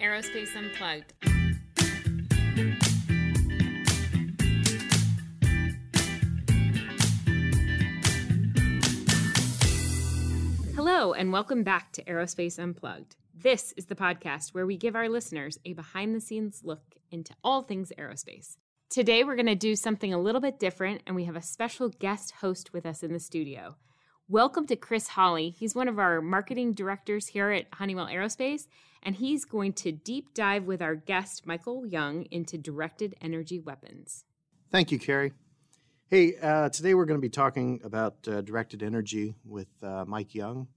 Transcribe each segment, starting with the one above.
Aerospace Unplugged. Hello, and welcome back to Aerospace Unplugged. This is the podcast where we give our listeners a behind the scenes look into all things aerospace. Today, we're going to do something a little bit different, and we have a special guest host with us in the studio. Welcome to Chris Holly. He's one of our marketing directors here at Honeywell Aerospace, and he's going to deep dive with our guest, Michael Young, into directed energy weapons. Thank you, Carrie. Hey, uh, today we're going to be talking about uh, directed energy with uh, Mike Young.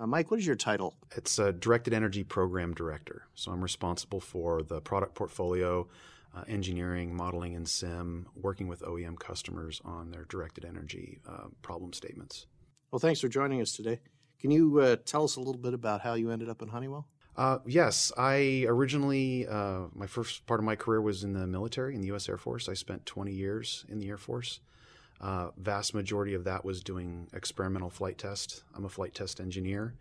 Uh, Mike, what is your title? It's a directed energy program director. So I'm responsible for the product portfolio, uh, engineering, modeling, and sim, working with OEM customers on their directed energy uh, problem statements. Well, thanks for joining us today. Can you uh, tell us a little bit about how you ended up in Honeywell? Uh, yes, I originally, uh, my first part of my career was in the military, in the U.S. Air Force. I spent 20 years in the Air Force. Uh, vast majority of that was doing experimental flight test. I'm a flight test engineer.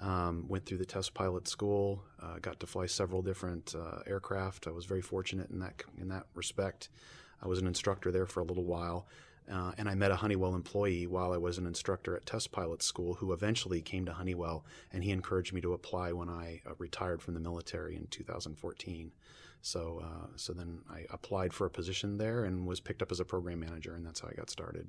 Um, went through the test pilot school. Uh, got to fly several different uh, aircraft. I was very fortunate in that in that respect. I was an instructor there for a little while, uh, and I met a Honeywell employee while I was an instructor at test pilot school, who eventually came to Honeywell, and he encouraged me to apply when I uh, retired from the military in 2014. So, uh, so then I applied for a position there and was picked up as a program manager, and that's how I got started.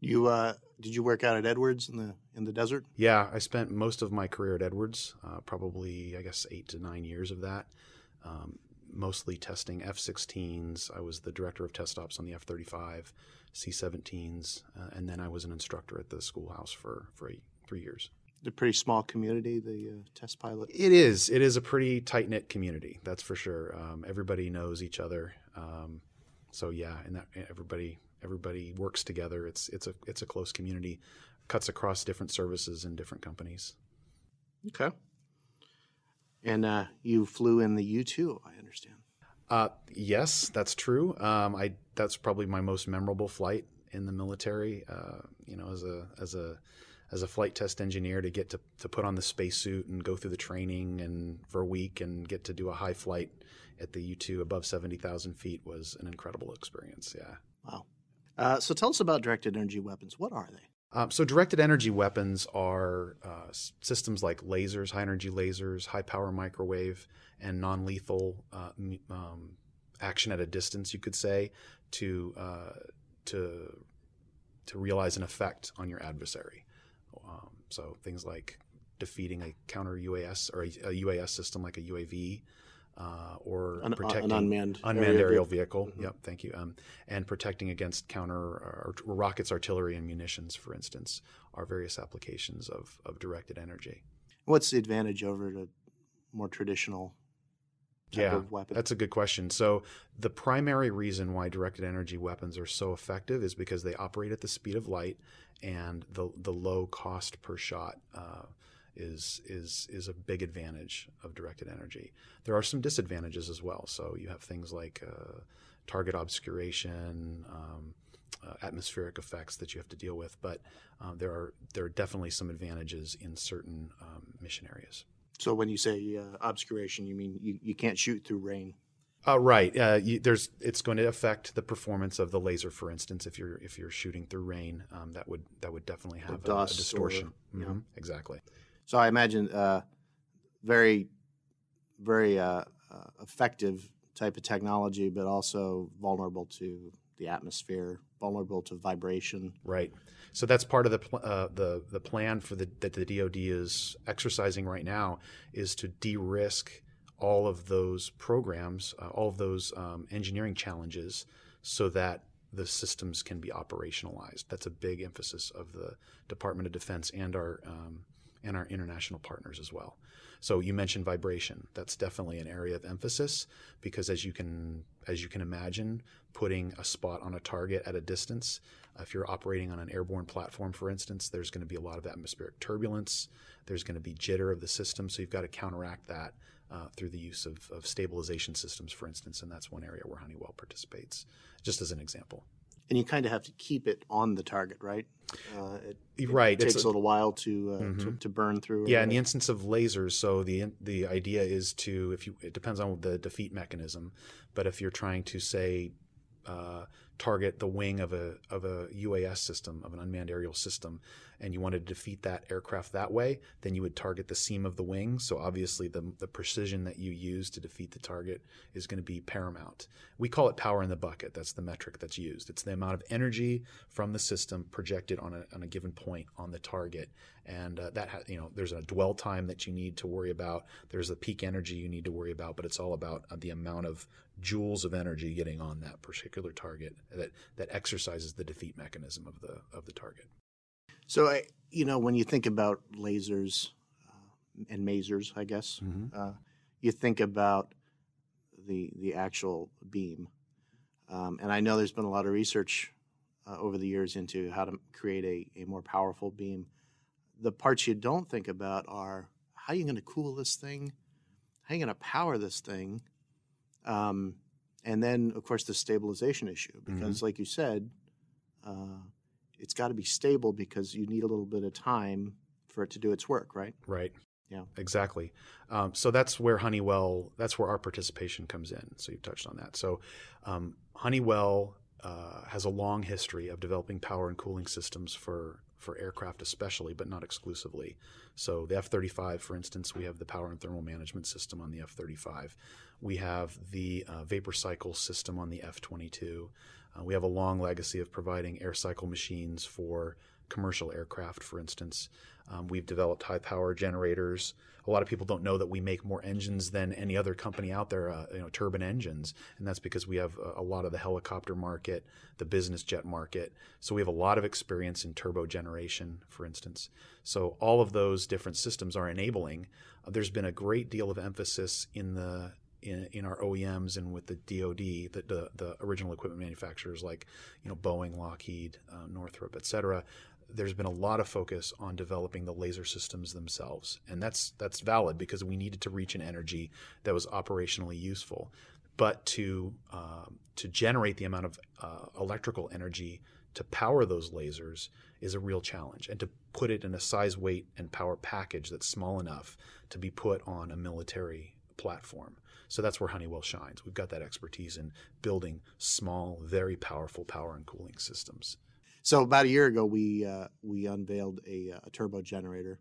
You uh, did you work out at Edwards in the in the desert? Yeah, I spent most of my career at Edwards, uh, probably I guess eight to nine years of that. Um, mostly testing F-16s. I was the director of test ops on the F-35, C-17s, uh, and then I was an instructor at the schoolhouse for for eight, three years. It's a pretty small community, the uh, test pilot. It is. It is a pretty tight knit community. That's for sure. Um, everybody knows each other. Um, so yeah, and that everybody everybody works together. It's it's a it's a close community, cuts across different services and different companies. Okay. And uh, you flew in the U two, I understand. Uh, yes, that's true. Um, I that's probably my most memorable flight in the military. Uh, you know, as a as a as a flight test engineer to get to, to put on the spacesuit and go through the training and for a week and get to do a high flight at the U two above seventy thousand feet was an incredible experience. Yeah. Wow. Uh, so tell us about directed energy weapons. What are they? Um, so directed energy weapons are uh, systems like lasers, high energy lasers, high power microwave, and non lethal uh, um, action at a distance. You could say to uh, to to realize an effect on your adversary. Um, so things like defeating a counter UAS or a, a UAS system like a UAV, uh, or An- uh, an unmanned unmanned aerial aerial vehicle. vehicle. Mhm. Yep, thank you. Um, and protecting against counter or, or rockets, artillery, and munitions, for instance, are various applications of, of directed energy. What's the advantage over a more traditional type Yeah. That's a good question. So the primary reason why directed energy weapons are so effective is because they operate at the speed of light and the the low cost per shot uh, is is is a big advantage of directed energy. There are some disadvantages as well. So you have things like uh, target obscuration. Um, uh, atmospheric effects that you have to deal with, but uh, there are there are definitely some advantages in certain um, mission areas. so when you say uh, obscuration, you mean you, you can't shoot through rain. Uh, right. Uh, you, there's it's going to affect the performance of the laser, for instance. If you're if you're shooting through rain, um, that would that would definitely have a, a dust or- distortion. yeah. Exactly. So I imagine uh, very, very uh, uh, effective type of technology, but also vulnerable to the atmosphere, vulnerable to vibration. Right. So that's part of the pl- uh, the the plan for the that the DoD is exercising right now is to de-risk all of those programs, uh, all of those um, engineering challenges, so that the systems can be operationalized. That's a big emphasis of the Department of Defense and our um, and our international partners as well. So you mentioned vibration. That's definitely an area of emphasis because as you can as you can imagine, putting a spot on a target at a distance, if you're operating on an airborne platform, for instance, there's going to be a lot of atmospheric turbulence. There's going to be jitter of the system, so you've got to counteract that uh, through the use of, of stabilization systems, for instance, and that's one area where Honeywell participates. Just as an example. And you kind of have to keep it on the target, right? Uh, it, right. It takes a, a, little while to, uh, mm-hmm. to, to burn through. Yeah, in the instance of lasers, so the the idea is to if you it depends on the defeat mechanism, but if you're trying to say uh, target the wing of a of a UAS system of an unmanned aerial system, and you wanted to defeat that aircraft that way, then you would target the seam of the wing. So obviously, the the precision that you use to defeat the target is going to be paramount. We call it power in the bucket. That's the metric that's used. It's the amount of energy from the system projected on a on a given point on the target, and uh, that ha- you know there's a dwell time that you need to worry about. There's a peak energy you need to worry about, but it's all about uh, the amount of joules of energy getting on that particular target that that exercises the defeat mechanism of the of the target. So I, you know, when you think about lasers uh, and masers, I guess mm-hmm. uh, you think about the the actual beam, um, and I know there's been a lot of research uh, over the years into how to create a, a more powerful beam. The parts you don't think about are how are you going to cool this thing, how are you going to power this thing, um, and then, of course, the stabilization issue, because, mm-hmm. like you said, uh, it's got to be stable because you need a little bit of time for it to do its work, right? Right. Yeah. Exactly. Um, so that's where Honeywell, that's where our participation comes in. So you've touched on that. So um, Honeywell uh, has a long history of developing power and cooling systems for for aircraft especially, but not exclusively. So the F-35, for instance, we have the power and thermal management system on the F-35. We have the uh, vapor cycle system on the F-22. Uh, we have a long legacy of providing air cycle machines for commercial aircraft, for instance. Um, we've developed high power generators. A lot of people don't know that we make more engines than any other company out there, uh, you know, turbine engines. And that's because we have a, a, lot of the helicopter market, the business jet market. So we have a lot of experience in turbo generation, for instance. So all of those different systems are enabling. Uh, there's been a great deal of emphasis in the in, in our OEMs and with the DoD, the, the, the original equipment manufacturers like you know Boeing, Lockheed, uh, Northrop, et cetera, there's been a lot of focus on developing the laser systems themselves, and that's that's valid because we needed to reach an energy that was operationally useful. But to uh, to generate the amount of uh, electrical energy to power those lasers is a real challenge, and to put it in a size, weight, and power package that's small enough to be put on a military platform. So that's where Honeywell shines. We've got that expertise in building small, very powerful power and cooling systems. So about a year ago, we uh, we unveiled a, a turbo generator.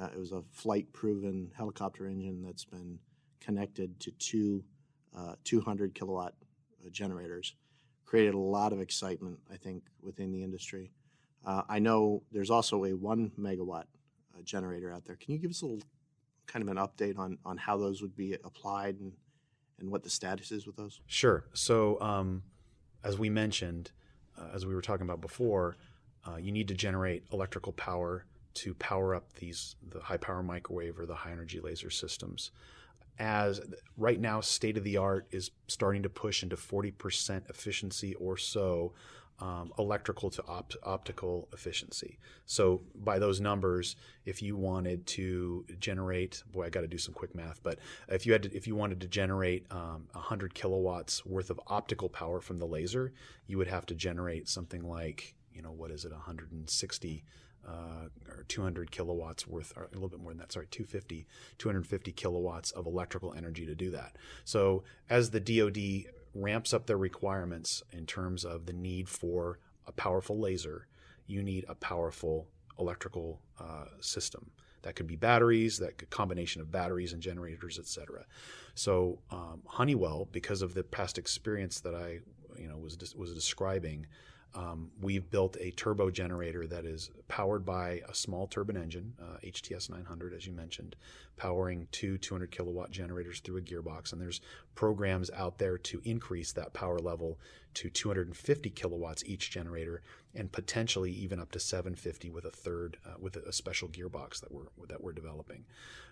Uh, it was a flight-proven helicopter engine that's been connected to two uh, 200 kilowatt uh, generators. Created a lot of excitement, I think, within the industry. Uh, I know there's also a one megawatt uh, generator out there. Can you give us a little kind of an update on on how those would be applied and and what the status is with those? Sure. So um, as we mentioned uh, as we were talking about before, uh, you need to generate electrical power to power up these the high power microwave or the high energy laser systems. As right now, state of the art is starting to push into 40% efficiency or so um, electrical to opt- optical efficiency. So by those numbers, if you wanted to generate, boy, I got to do some quick math, but if you had to, if you wanted to generate um, 100 kilowatts worth of optical power from the laser, you would have to generate something like, you know, what is it, 160 uh, or 200 kilowatts worth, or a little bit more than that, sorry, 250, 250 kilowatts of electrical energy to do that. So as the DoD ramps up their requirements in terms of the need for a powerful laser, you need a powerful electrical uh, system. That could be batteries, that could combination of batteries and generators, etc. So um, Honeywell, because of the past experience that I, you know, was was describing, um, we've built a turbo generator that is powered by a small turbine engine, uh, HTS 900, as you mentioned, powering two 200 kilowatt generators through a gearbox. And there's programs out there to increase that power level to 250 kilowatts each generator, and potentially even up to 750 with a third, uh, with a special gearbox that we're that we're developing.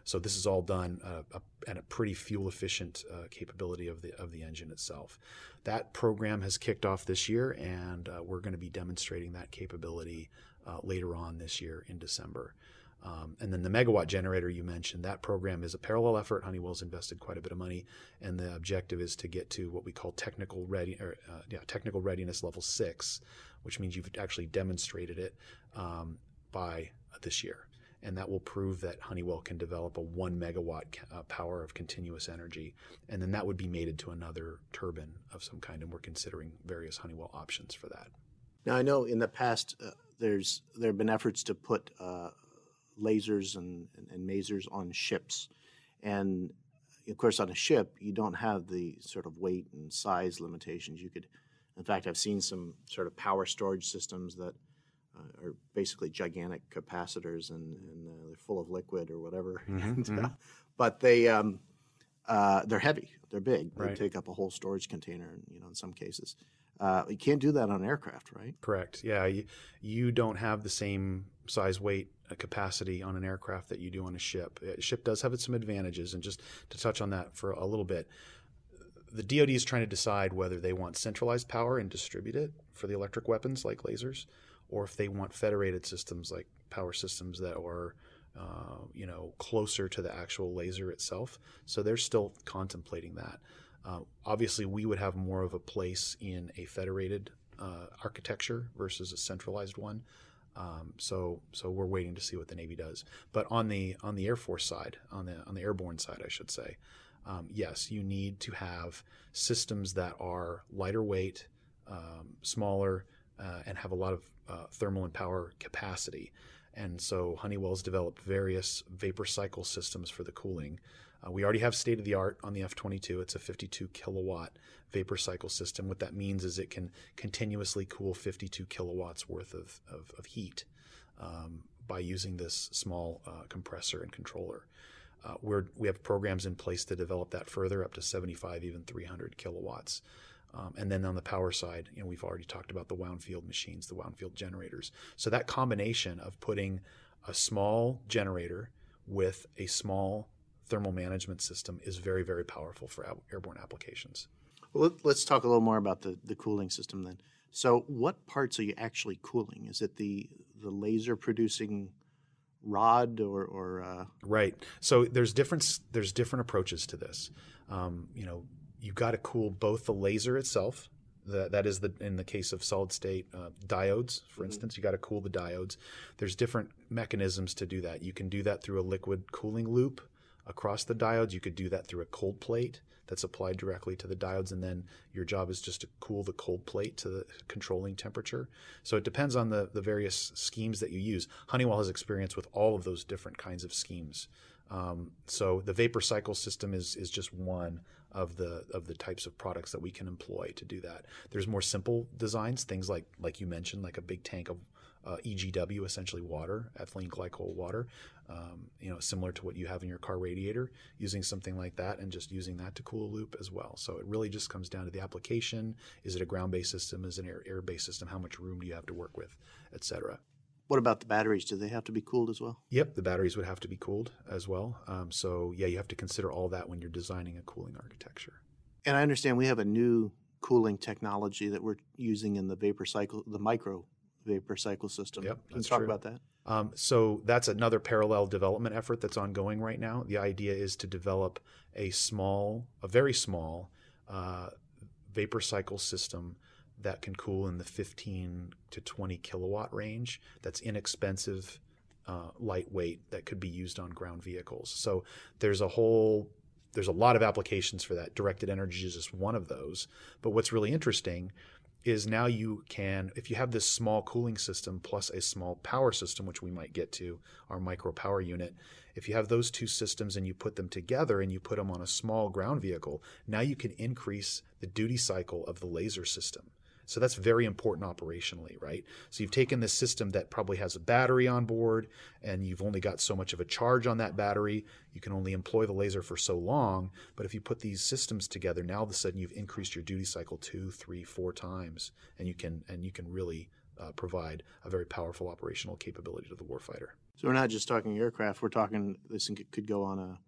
So this is all done uh, at a pretty fuel efficient uh, capability of the of the engine itself. That program has kicked off this year, and uh, we're going to be demonstrating that capability uh, later on this year in December. Um, and then the megawatt generator you mentioned, that program is a parallel effort. Honeywell's invested quite a bit of money, and the objective is to get to what we call technical ready, or, uh, yeah, technical readiness level six, which means you've actually demonstrated it um, by this year, and that will prove that Honeywell can develop a one megawatt uh, power of continuous energy, and then that would be mated to another turbine of some kind, and we're considering various Honeywell options for that. Now I know in the past uh, there's there have been efforts to put uh, lasers and, and, and masers on ships. And of course, on a ship, you don't have the sort of weight and size limitations. You could, in fact, I've seen some sort of power storage systems that uh, are basically gigantic capacitors and, and uh, they're full of liquid or whatever. Mm-hmm, and, mm-hmm. but they um, uh, they're heavy. They're big. They Right. take up a whole storage container. You know, in some cases, uh, you can't do that on aircraft, right? Correct. Yeah, you, you don't have the same size, weight, uh, capacity on an aircraft that you do on a ship. A ship does have some advantages, and just to touch on that for a little bit, the DoD is trying to decide whether they want centralized power and distribute it for the electric weapons like lasers, or if they want federated systems like power systems that are, uh, you know, closer to the actual laser itself. So they're still contemplating that. Uh, obviously, we would have more of a place in a federated uh, architecture versus a centralized one. Um, so, so we're waiting to see what the Navy does. But on the on the Air Force side, on the on the airborne side, I should say, um, yes, you need to have systems that are lighter weight, um, smaller, uh, and have a lot of uh, thermal and power capacity. And so Honeywell's developed various vapor cycle systems for the cooling. Uh, we already have state of the art on the F 22. It's a 52 kilowatt vapor cycle system. What that means is it can continuously cool 52 kilowatts worth of, of, of heat um, by using this small uh, compressor and controller. Uh, we have programs in place to develop that further up to 75, even 300 kilowatts. Um, and then on the power side, you know, we've already talked about the wound field machines, the wound field generators. So that combination of putting a small generator with a small thermal management system is very, very powerful for airborne applications. Well, let- let's talk a little more about the, the cooling system then. So, what parts are you actually cooling? Is it the the laser producing rod or or uh, Right. So there's different there's different approaches to this. Um, you know, you got to cool both the laser itself. That that is the in the case of solid state uh, diodes, for instance, you got to cool the diodes. There's different mechanisms to do that. You can do that through a liquid cooling loop across the diodes. You could do that through a cold plate that's applied directly to the diodes, and then your job is just to cool the cold plate to the controlling temperature. So it depends on the, the various schemes that you use. Honeywell has experience with all of those different kinds of schemes. Um, so the vapor cycle system is is just one of the of the types of products that we can employ to do that. There's more simple designs, things like like you mentioned, like a big tank of uh, EGW, essentially water, ethylene glycol water, um, you know, similar to what you have in your car radiator, using something like that and just using that to cool a loop as well. So it really just comes down to the application. Is it a ground-based system? Is it an air, air-based system? How much room do you have to work with, et cetera? what about the batteries? Do they have to be cooled as well? Yep, the batteries would have to be cooled as well. Um, so yeah, you have to consider all that when you're designing a cooling architecture. And I understand we have a new cooling technology that we're using in the vapor cycle, the micro vapor cycle system. Yep, Can you talk true. about that? Um, so that's another parallel development effort that's ongoing right now. The idea is to develop a small, a very small uh, vapor cycle system that can cool in the 15 to 20 kilowatt range. That's inexpensive, uh, lightweight, that could be used on ground vehicles. So there's a whole there's a lot of applications for that. Directed energy is just one of those. But what's really interesting is now you can, if you have this small cooling system plus a small power system, which we might get to, our micro power unit, if you have those two systems and you put them together and you put them on a small ground vehicle, now you can increase the duty cycle of the laser system. So that's very important operationally, right? So you've taken this system that probably has a battery on board and you've only got so much of a charge on that battery. You can only employ the laser for so long. But if you put these systems together, now all of a sudden you've increased your duty cycle two, three, four times, and you can and you can really uh, provide a very powerful operational capability to the warfighter. So we're not just talking aircraft. We're talking this could- could go on a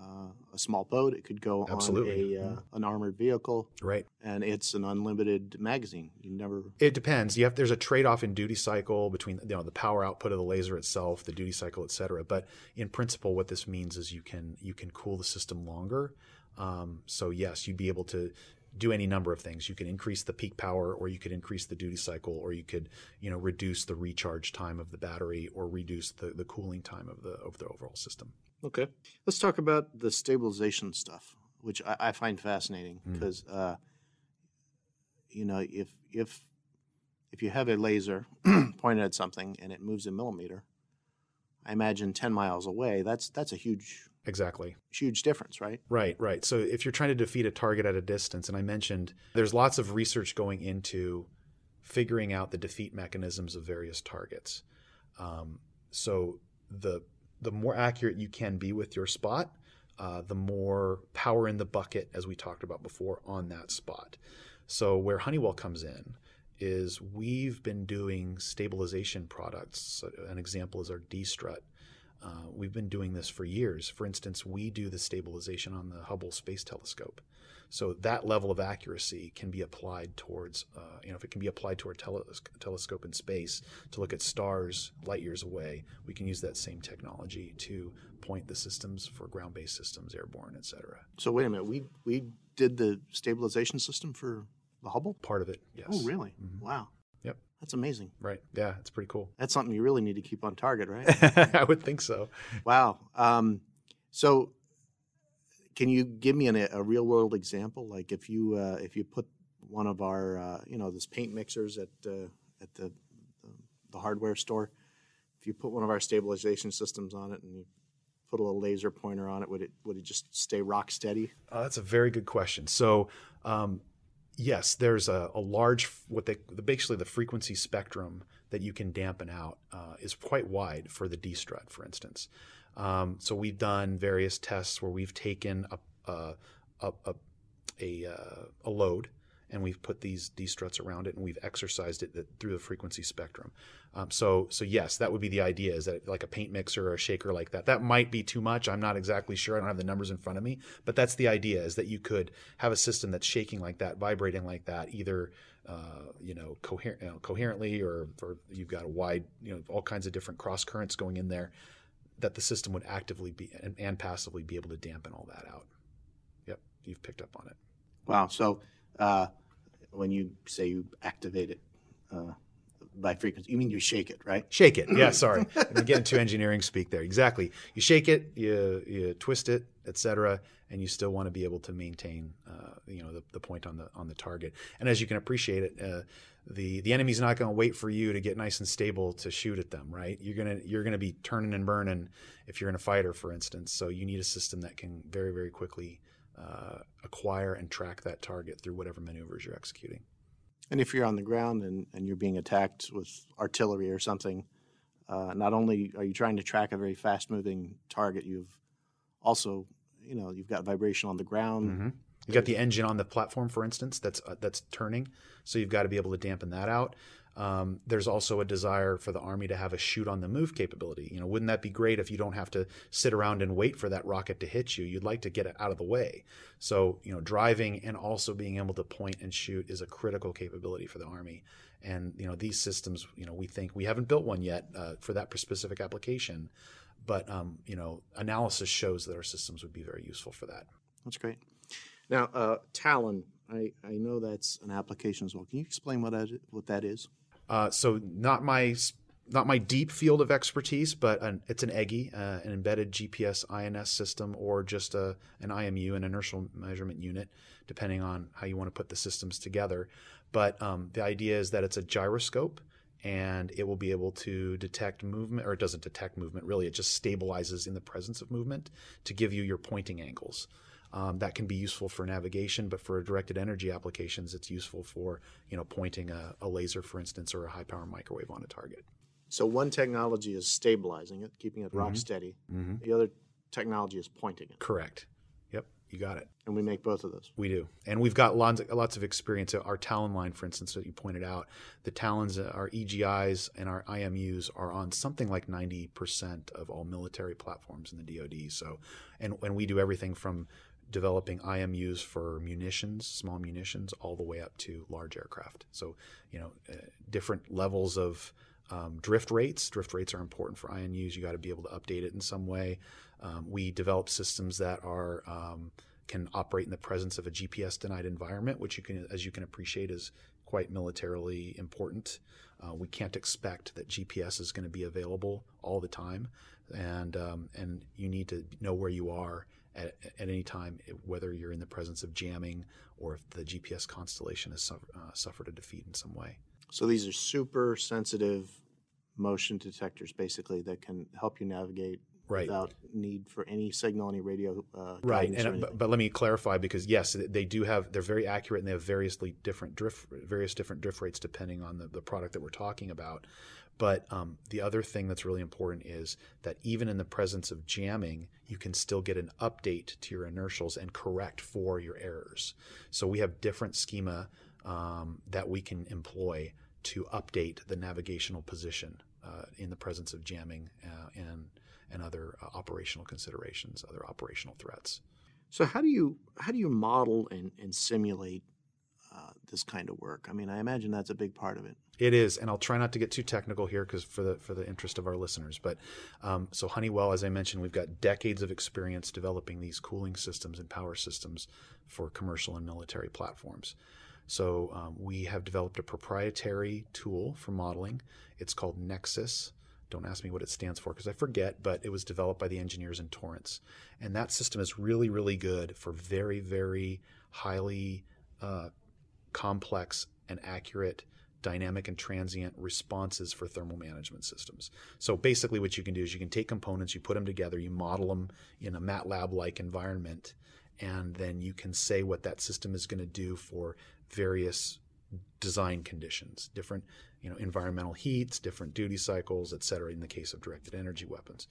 uh, a small boat. It could go Absolutely. on a, uh, an armored vehicle, Right. and it's an unlimited magazine. You never. It depends. You have there's a trade-off in duty cycle between you know the power output of the laser itself, the duty cycle, et cetera. But in principle, what this means is you can you can cool the system longer. Um, so yes, you'd be able to do any number of things. You can increase the peak power, or you could increase the duty cycle, or you could you know reduce the recharge time of the battery, or reduce the, the cooling time of the of the overall system. Okay. Let's talk about the stabilization stuff, which I, I find fascinating Mm. because, uh, you know, if if if you have a laser pointed at something and it moves a millimeter, I imagine ten miles away. That's that's a huge Exactly. huge difference, right? Right, right. So if you're trying to defeat a target at a distance, and I mentioned there's lots of research going into figuring out the defeat mechanisms of various targets. Um, so the the more accurate you can be with your spot, uh, the more power in the bucket, as we talked about before, on that spot. So where Honeywell comes in is we've been doing stabilization products. An example is our D strut. Uh, we've been doing this for years. For instance, we do the stabilization on the Hubble Space Telescope. So that level of accuracy can be applied towards, uh, you know, if it can be applied to our tele- telescope in space to look at stars light years away, we can use that same technology to point the systems for ground-based systems, airborne, et cetera. So wait a minute, we we did the stabilization system for the Hubble. Part of it, yes. Oh, really? Mhm. Wow. That's amazing. Right. Yeah, it's pretty cool. That's something you really need to keep on target, right? I would think so. Wow. Um, so, can you give me an, a real world example? Like if you uh, if you put one of our uh, you know this paint mixers at uh, at the, the the hardware store, if you put one of our stabilization systems on it and you put a little laser pointer on it, would it would it just stay rock steady? Uh, that's a very good question. So, um, yes, there's a, a large what they basically the frequency spectrum that you can dampen out uh, is quite wide for the D strut, for instance. Um, so we've done various tests where we've taken a a a, a, a, uh, a load and we've put these D struts around it and we've exercised it through the frequency spectrum. Um, so so yes, that would be the idea is that like a paint mixer or a shaker like that. That might be too much. I'm not exactly sure. I don't have the numbers in front of me, but that's the idea is that you could have a system that's shaking like that, vibrating like that, either uh, you know, coher- you know coherently or, or you've got a wide you know all kinds of different cross currents going in there that the system would actively be and, and passively be able to dampen all that out. Yep, you've picked up on it. Wow. So uh, when you say you activate it uh, by frequency, you mean you shake it, right? Shake it. Yeah, sorry. I'm getting to engineering speak there. Exactly. You shake it, you you twist it, etc., and you still want to be able to maintain, uh, you know, the, the point on the on the target. And as you can appreciate it, uh, the the enemy's not going to wait for you to get nice and stable to shoot at them, right? You're gonna you're gonna be turning and burning if you're in a fighter, for instance. So you need a system that can very very quickly uh, acquire and track that target through whatever maneuvers you're executing. And if you're on the ground and, and you're being attacked with artillery or something, uh, not only are you trying to track a very fast moving target, you've also, you know, you've got vibration on the ground. Mm-hmm. You got the engine on the platform, for instance, that's uh, that's turning, so you've got to be able to dampen that out. Um, there's also a desire for the army to have a shoot on the move capability. You know, wouldn't that be great if you don't have to sit around and wait for that rocket to hit you? You'd like to get it out of the way. So, you know, driving and also being able to point and shoot is a critical capability for the army. And you know, these systems, you know, we think we haven't built one yet uh, for that specific application, but um, you know, analysis shows that our systems would be very useful for that. That's great. Now, uh, TALIN, I, I know that's an application as well. Can you explain what that, what that is? Uh, so not my not my deep field of expertise, but an, it's an EGI, uh, an embedded GPS INS system, or just a, an IMU, an inertial measurement unit, depending on how you want to put the systems together. But um, the idea is that it's a gyroscope, and it will be able to detect movement, or it doesn't detect movement really. It just stabilizes in the presence of movement to give you your pointing angles. Um, that can be useful for navigation, but for directed energy applications, it's useful for you know pointing a, a laser, for instance, or a high power microwave on a target. So one technology is stabilizing it, keeping it rock Mhm. steady. Mm-hmm. The other technology is pointing it. Correct. Yep. You got it. And we make both of those. We do, and we've got lots lots of experience. Our TALIN line, for instance, that you pointed out, the Talons, uh, our EGIs and our IMUs are on something like ninety percent of all military platforms in the DoD. So, and and we do everything from developing IMUs for munitions, small munitions, all the way up to large aircraft. So, you know, uh, different levels of um, drift rates. Drift rates are important for IMUs. You got to be able to update it in some way. Um, we develop systems that are um, can operate in the presence of a GPS denied environment, which you can, as you can appreciate, is quite militarily important. Uh, we can't expect that GPS is going to be available all the time, and um, and you need to know where you are at, at, any time, whether you're in the presence of jamming or if the GPS constellation has suffer, uh, suffered a defeat in some way. So these are super sensitive motion detectors, basically, that can help you navigate right. without need for any signal, any radio. Uh, right, and but, but, let me clarify because yes, they do have they're very accurate and they have variously different drift various different drift rates depending on the, the product that we're talking about. But um, the other thing that's really important is that even in the presence of jamming, you can still get an update to your inertials and correct for your errors. So we have different schema um, that we can employ to update the navigational position uh, in the presence of jamming uh, and and other uh, operational considerations, other operational threats. So how do you how do you model and, and simulate uh, this kind of work? I mean, I imagine that's a big part of it. It is, and I'll try not to get too technical here because for the for the interest of our listeners. But um, so Honeywell, as I mentioned, we've got decades of experience developing these cooling systems and power systems for commercial and military platforms. So um, we have developed a proprietary tool for modeling. It's called Nexus. Don't ask me what it stands for because I forget, but it was developed by the engineers in Torrance. And that system is really, really good for very, very highly uh, complex and accurate dynamic and transient responses for thermal management systems. So basically, what you can do is you can take components, you put them together, you model them in a MATLAB like environment, and then you can say what that system is going to do for various design conditions, different you know environmental heats, different duty cycles, et cetera. In the case of directed energy weapons,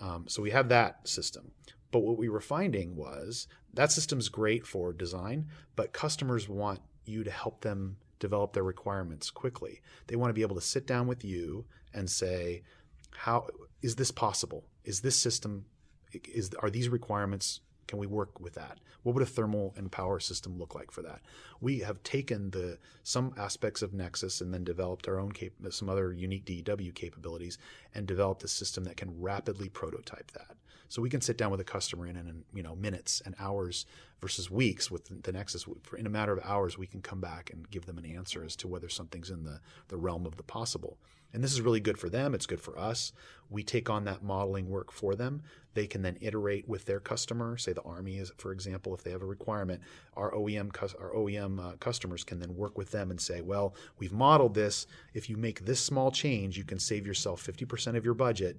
um, so we have that system. But what we were finding was that system's great for design, but customers want you to help them develop their requirements quickly. They want to be able to sit down with you and say, "How is this possible? Is this system? Is are these requirements can we work with that? What would a thermal and power system look like for that? We have taken the some aspects of Nexus and then developed our own cap- some other unique DEW capabilities and developed a system that can rapidly prototype that. So we can sit down with a customer in, in you know minutes and hours versus weeks with the Nexus. In a matter of hours, we can come back and give them an answer as to whether something's in the, the realm of the possible. And this is really good for them. It's good for us. We take on that modeling work for them. They can then iterate with their customer. Say the Army is, for example, if they have a requirement, our OEM our OEM uh, customers can then work with them and say, well, we've modeled this. If you make this small change, you can save yourself 50% of your budget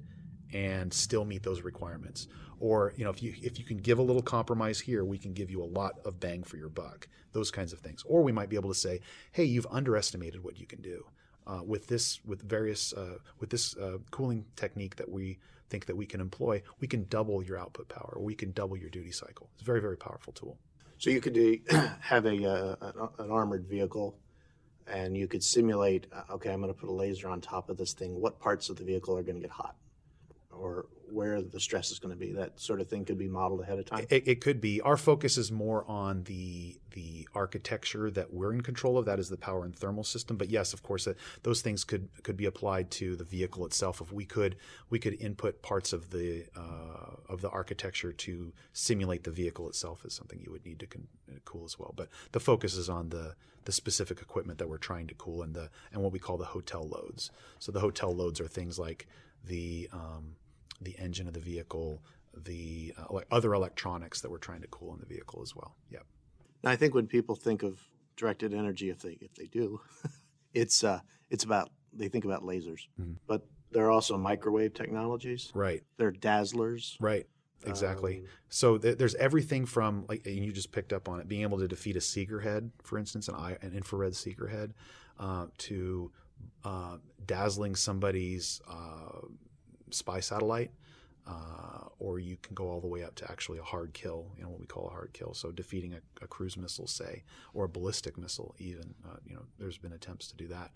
and still meet those requirements. Or you know, if you if you can give a little compromise here, we can give you a lot of bang for your buck. Those kinds of things. Or we might be able to say, hey, you've underestimated what you can do uh, with this with various uh, with this uh, cooling technique that we think that we can employ, we can double your output power. Or we can double your duty cycle. It's a very very powerful tool. So you could have a uh, an armored vehicle, and you could simulate. Uh, okay, I'm going to put a laser on top of this thing. What parts of the vehicle are going to get hot, or where the stress is going to be. That sort of thing could be modeled ahead of time. It, it, could be. Our focus is more on the the architecture that we're in control of. That is the power and thermal system. But yes, of course, uh, those things could could be applied to the vehicle itself. If we could we could input parts of the uh, of the architecture to simulate the vehicle itself is something you would need to con- uh, cool as well. But the focus is on the the specific equipment that we're trying to cool and the and what we call the hotel loads. So the hotel loads are things like the um, the engine of the vehicle, the uh, other electronics that we're trying to cool in the vehicle as well. Yep. Now, I think when people think of directed energy, if they if they do, it's uh, it's about they think about lasers, mm-hmm. but there are also microwave technologies. Right. They're dazzlers. Right. Exactly. Um, so th- there's everything from like and you just picked up on it, being able to defeat a seeker head, for instance, an, eye, an infrared seeker head, uh, to uh, dazzling somebody's uh, spy satellite uh, or you can go all the way up to actually a hard kill, you know what we call a hard kill. So defeating a, a cruise missile, say, or a ballistic missile, even. Uh, you know, there's been attempts to do that.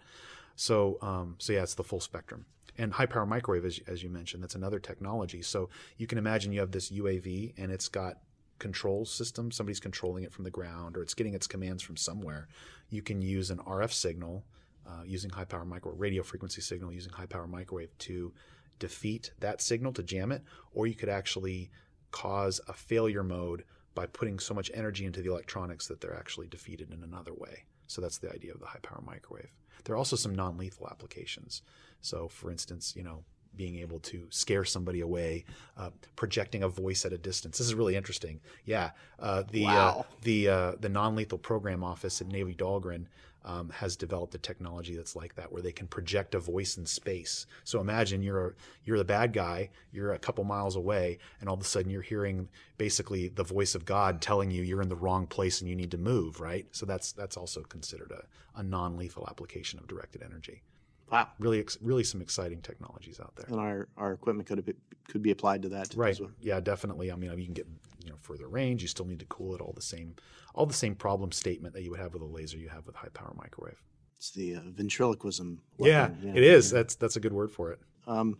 So, um, so yeah, it's the full spectrum. And high power microwave, as, as you mentioned, that's another technology. So you can imagine you have this UAV and it's got control system. Somebody's controlling it from the ground, or it's getting its commands from somewhere. You can use an RF signal uh, using high power microwave, radio frequency signal using high power microwave to defeat that signal to jam it, or you could actually cause a failure mode by putting so much energy into the electronics that they're actually defeated in another way. So that's the idea of the high power microwave. There are also some non lethal applications. So, for instance, you know, being able to scare somebody away, uh, projecting a voice at a distance. This is really interesting. Yeah, uh, the uh, wow. uh, the the non lethal program office at Navy Dahlgren um, has developed a technology that's like that, where they can project a voice in space. So imagine you're a, you're the bad guy, you're a couple miles away, and all of a sudden you're hearing basically the voice of God telling you you're in the wrong place and you need to move. Right. So that's that's also considered a, a non lethal application of directed energy. Wow, really, really some exciting technologies out there. And our, our equipment could be, could be applied to that, right? Well. Yeah, definitely. I mean, you can get you know further range. You still need to cool it. All the same, all the same problem statement that you would have with a laser, you have with high power microwave. It's the uh, ventriloquism. Weapon, yeah, it is. That's that's a good word for it. Um,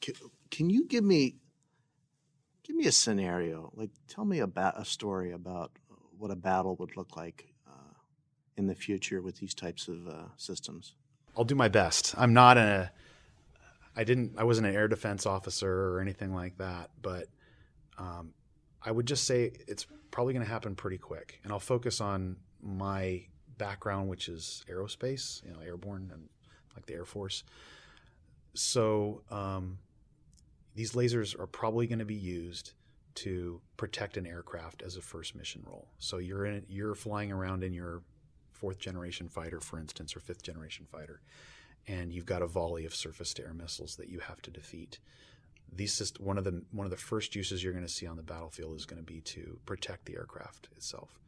can, can you give me give me a scenario? Like, tell me about a story about what a battle would look like uh, in the future with these types of uh, systems. I'll do my best. I'm not a I didn't I wasn't an air defense officer or anything like that, but um, I would just say it's probably going to happen pretty quick. And I'll focus on my background, which is aerospace, you know, airborne and like the Air Force. So um, these lasers are probably going to be used to protect an aircraft as a first mission role. So you're in you're flying around in your fourth generation fighter, for instance, or fifth generation fighter, and you've got a volley of surface to air missiles that you have to defeat. These one of the one of the first uses you're going to see on the battlefield is going to be to protect the aircraft itself.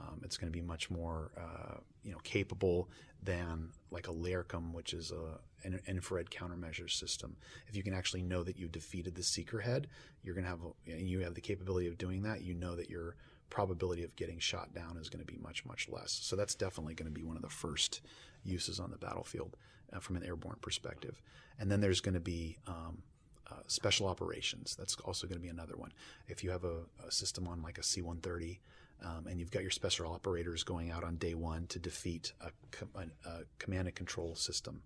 Um, it's going to be much more uh, you know capable than like a LAIRCM, which is a, an infrared countermeasure system. If you can actually know that you defeated the seeker head, you're going to have a, you have the capability of doing that. You know that you're probability of getting shot down is going to be much, much less. So that's definitely going to be one of the first uses on the battlefield uh, from an airborne perspective. And then there's going to be um, uh, special operations. That's also going to be another one. If you have a, a system on like a C 130, um, and you've got your special operators going out on day one to defeat a, a, a command and control system.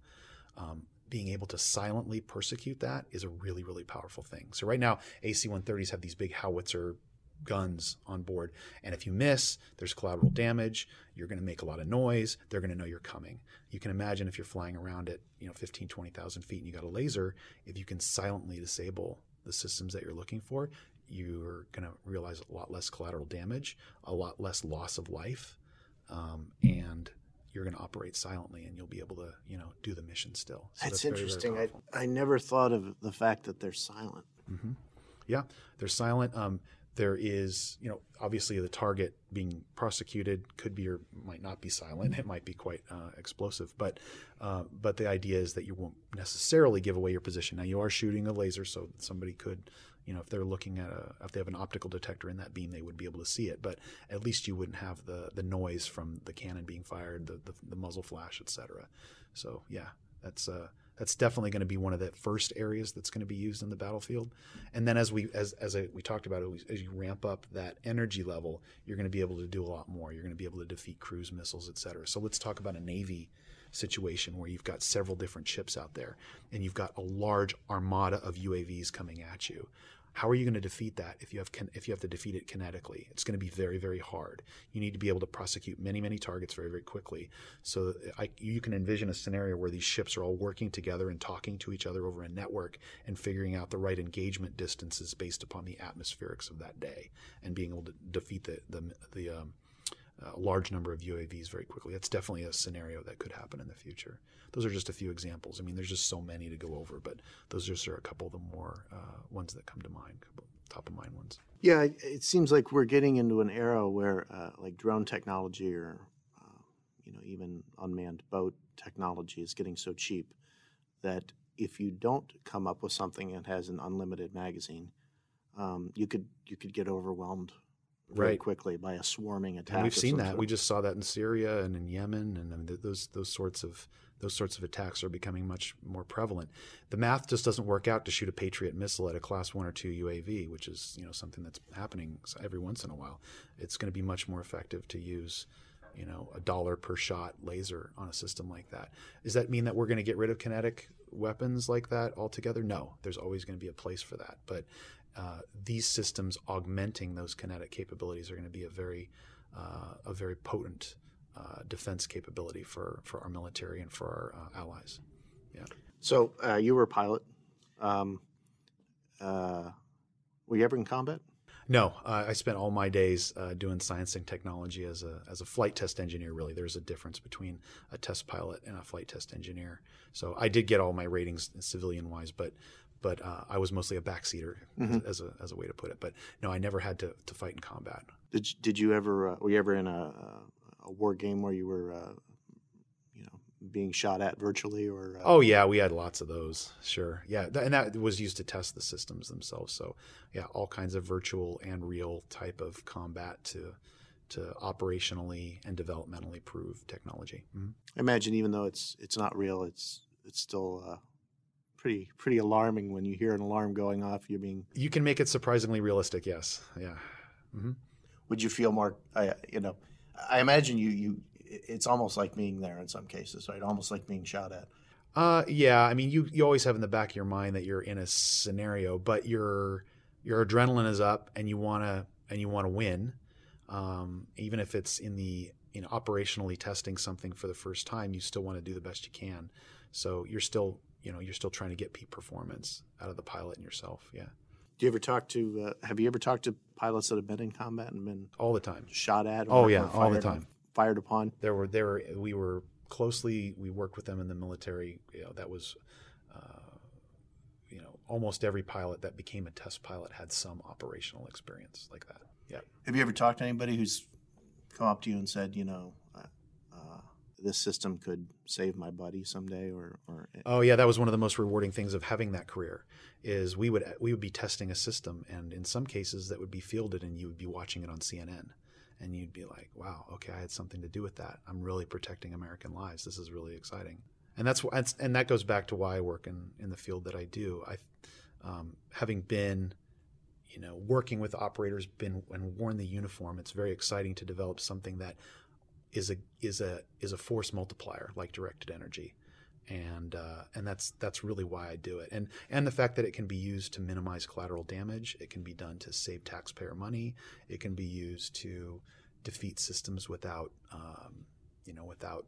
Um, being able to silently persecute that is a really, really powerful thing. So right now, AC 130s have these big howitzer guns on board. And if you miss, there's collateral damage. You're going to make a lot of noise. They're going to know you're coming. You can imagine if you're flying around at, you know, 15, 20,000 feet and you got a laser, if you can silently disable the systems that you're looking for, you're going to realize a lot less collateral damage, a lot less loss of life, um, and you're going to operate silently and you'll be able to, you know, do the mission still. So that's, that's interesting. Very, very I, I never thought of the fact that they're silent. Mm-hmm. Yeah, they're silent. Um, there is, you know, obviously the target being prosecuted could be or might not be silent. It might be quite uh, explosive, but uh, but the idea is that you won't necessarily give away your position. Now you are shooting a laser, so somebody could, you know, if they're looking at a, if they have an optical detector in that beam, they would be able to see it. But at least you wouldn't have the the noise from the cannon being fired, the the, the muzzle flash, etc. So yeah, that's uh, that's definitely going to be one of the first areas that's going to be used in the battlefield. And then as we as as I, we talked about as you ramp up that energy level, you're going to be able to do a lot more. You're going to be able to defeat cruise missiles, et cetera. So let's talk about a navy situation where you've got several different ships out there and you've got a large armada of UAVs coming at you. How are you going to defeat that if you have if you have to defeat it kinetically? It's going to be very very hard. You need to be able to prosecute many many targets very very quickly. So I, you can envision a scenario where these ships are all working together and talking to each other over a network and figuring out the right engagement distances based upon the atmospherics of that day and being able to defeat the the, the um, a large number of UAVs very quickly. That's definitely a scenario that could happen in the future. Those are just a few examples. I mean, there's just so many to go over, but those just are a couple of the more uh, ones that come to mind, top of mind ones. Yeah, it seems like we're getting into an era where, uh, like drone technology or, uh, you know, even unmanned boat technology is getting so cheap that if you don't come up with something that has an unlimited magazine, um, you could you could get overwhelmed very Right. quickly by a swarming attack. And we've seen that. sort. We just saw that in Syria and in Yemen, and I mean, th- those those sorts of those sorts of attacks are becoming much more prevalent. The math just doesn't work out to shoot a Patriot missile at a Class One or Two UAV, which is you know something that's happening every once in a while. It's going to be much more effective to use you know a dollar per shot laser on a system like that. Does that mean that we're going to get rid of kinetic weapons like that altogether? No, there's always going to be a place for that, but uh, these systems augmenting those kinetic capabilities are going to be a very uh, a very potent uh, defense capability for, for our military and for our uh, allies. So uh, you were a pilot. Um, uh, were you ever in combat? No, uh, I spent all my days uh, doing science and technology as a as a flight test engineer. Really, there's a difference between a test pilot and a flight test engineer. So I did get all my ratings civilian wise, but but uh, I was mostly a backseater Mhm. as, as a as a way to put it. But no, I never had to, to fight in combat. Did you, did you ever uh, were you ever in a, a war game where you were uh, you know being shot at virtually or uh, Oh yeah, we had lots of those. Sure, yeah, Th- and that was used to test the systems themselves. So yeah, all kinds of virtual and real type of combat to to operationally and developmentally prove technology. Mhm. I imagine even though it's it's not real, it's it's still uh, pretty pretty alarming when you hear an alarm going off. You're being You can make it surprisingly realistic. Yes, yeah. hmm would you feel more? I you know, I imagine you you it's almost like being there in some cases, right? Almost like being shot at. Uh, yeah. I mean, you you always have in the back of your mind that you're in a scenario, but your your adrenaline is up, and you wanna and you wanna win, um, even if it's in the you know operationally testing something for the first time. You still want to do the best you can. So you're still you know you're still trying to get peak performance out of the pilot and yourself. Yeah, Do you ever talk to? Uh, have you ever talked to pilots that have been in combat and been all the time. shot at? Oh, yeah, or all the time. Fired upon. there were there were, we were closely we worked with them in the military you know that was uh, you know almost every pilot that became a test pilot had some operational experience like that yeah Have you ever talked to anybody who's come up to you and said, you know, this system could save my buddy someday, or, or oh yeah that was one of the most rewarding things of having that career is we would we would be testing a system and in some cases that would be fielded and you would be watching it on CNN and you'd be like wow okay I had something to do with that. I'm really protecting American lives. This is really exciting. And that's and that goes back to why I work in in the field that I do. I um, having been you know working with operators been and worn the uniform it's very exciting to develop something that is a is a is a force multiplier like directed energy and uh, and that's that's really why I do it and and the fact that it can be used to minimize collateral damage it can be done to save taxpayer money it can be used to defeat systems without um, you know without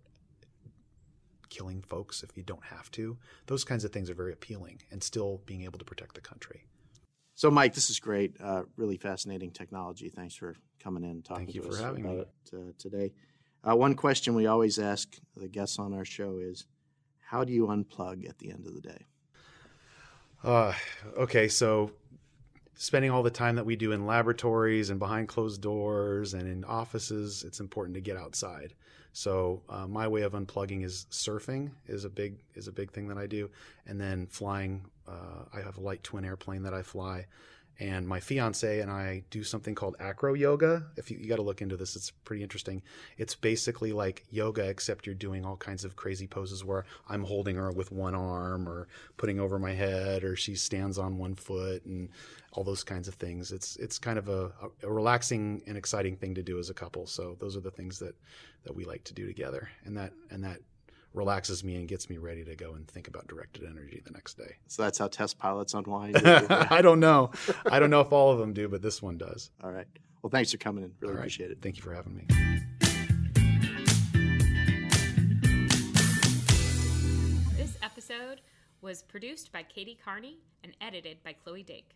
killing folks if you don't have to those kinds of things are very appealing and still being able to protect the country So, Mike, this is great. Uh, really fascinating technology. Thanks for coming in and talking Thank you to for us having about me. it uh, today. Uh, one question we always ask the guests on our show is, how do you unplug at the end of the day? Uh, okay, so spending all the time that we do in laboratories and behind closed doors and in offices, it's important to get outside. So uh, my way of unplugging is surfing is a big is a big thing that I do, and then flying. Uh, I have a light twin airplane that I fly, and my fiance and I do something called acro yoga. If you, you got to look into this, it's pretty interesting. It's basically like yoga, except you're doing all kinds of crazy poses where I'm holding her with one arm or putting over my head, or she stands on one foot, and all those kinds of things. It's it's kind of a, a relaxing and exciting thing to do as a couple. So those are the things that that we like to do together, and that and that relaxes me and gets me ready to go and think about directed energy the next day. So that's how test pilots unwind. I don't know. I don't know if all of them do, but this one does. All right. Well, thanks for coming in. Really All right. appreciate it. Thank you for having me. This episode was produced by Katie Carney and edited by Chloe Dake.